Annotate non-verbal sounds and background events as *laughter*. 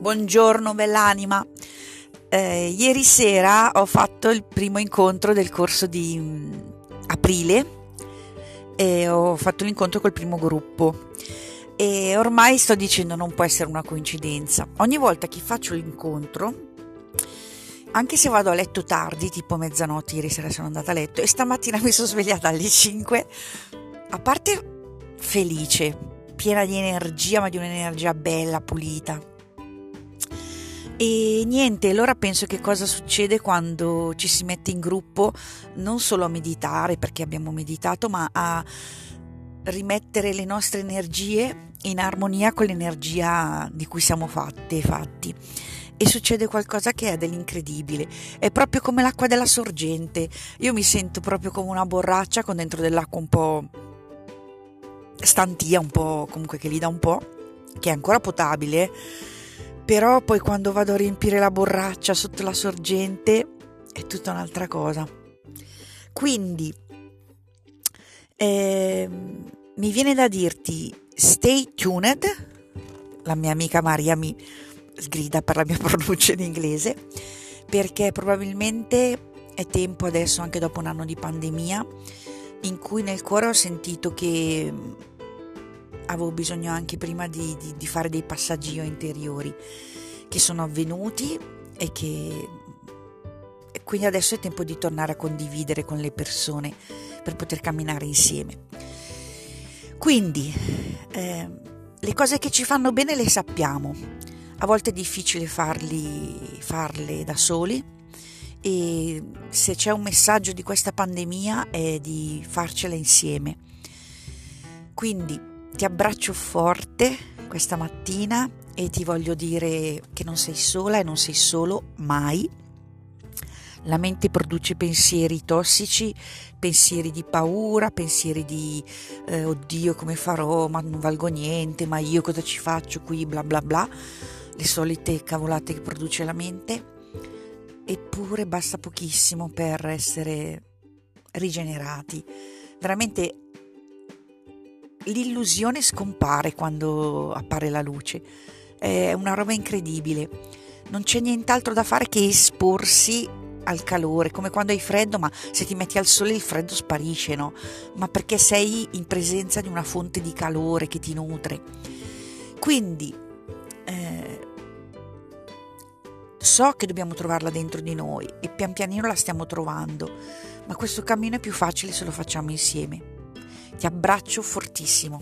Buongiorno bell'anima. Eh, ieri sera ho fatto il primo incontro del corso di mh, mm, aprile e ho fatto l'incontro col primo gruppo e ormai sto dicendo non può essere una coincidenza. Ogni volta che faccio l'incontro, anche se vado a letto tardi, tipo mezzanotte, ieri sera sono andata a letto e stamattina *laughs* mi sono svegliata alle 5, a parte felice, piena di energia, ma di un'energia bella, pulita e niente, allora penso che cosa succede quando ci si mette in gruppo non solo a meditare perché abbiamo meditato, ma a rimettere le nostre energie in armonia con l'energia di cui siamo fatte fatti. E succede qualcosa che è dell'incredibile. È proprio come l'acqua della sorgente. Io mi sento proprio come una borraccia con dentro dell'acqua un po' stantia, un po' comunque che gli dà un po', che è ancora potabile però poi quando vado a riempire la borraccia sotto la sorgente è tutta un'altra cosa. Quindi eh, mi viene da dirti stay tuned, la mia amica Maria mi sgrida per la mia *laughs* pronuncia in inglese, perché probabilmente è tempo adesso, anche dopo un anno di pandemia, in cui nel cuore ho sentito che avevo bisogno anche prima di, di, di fare dei passaggi interiori che sono avvenuti e che quindi adesso è tempo di tornare a condividere con le persone per poter camminare insieme. Quindi eh, le cose che ci fanno bene le sappiamo, a volte è difficile farli, farle da soli e se c'è un messaggio di questa pandemia è di farcela insieme. Quindi ti abbraccio forte questa mattina e ti voglio dire che non sei sola e non sei solo mai. La mente produce pensieri tossici, pensieri di paura, pensieri di eh, oddio come farò, ma non valgo niente, ma io cosa ci faccio qui, bla bla bla, le solite cavolate che produce la mente. Eppure basta pochissimo per essere rigenerati. Veramente l'illusione scompare quando appare la luce. È una roba incredibile. Non c'è nient'altro da fare che esporsi al calore, come quando hai freddo, ma se ti metti al sole il freddo sparisce, no? Ma perché sei in presenza di una fonte di calore che ti nutre. Quindi eh, so che dobbiamo trovarla dentro di noi e pian pianino la stiamo trovando, ma questo cammino è più facile se lo facciamo insieme. Ti abbraccio fortissimo.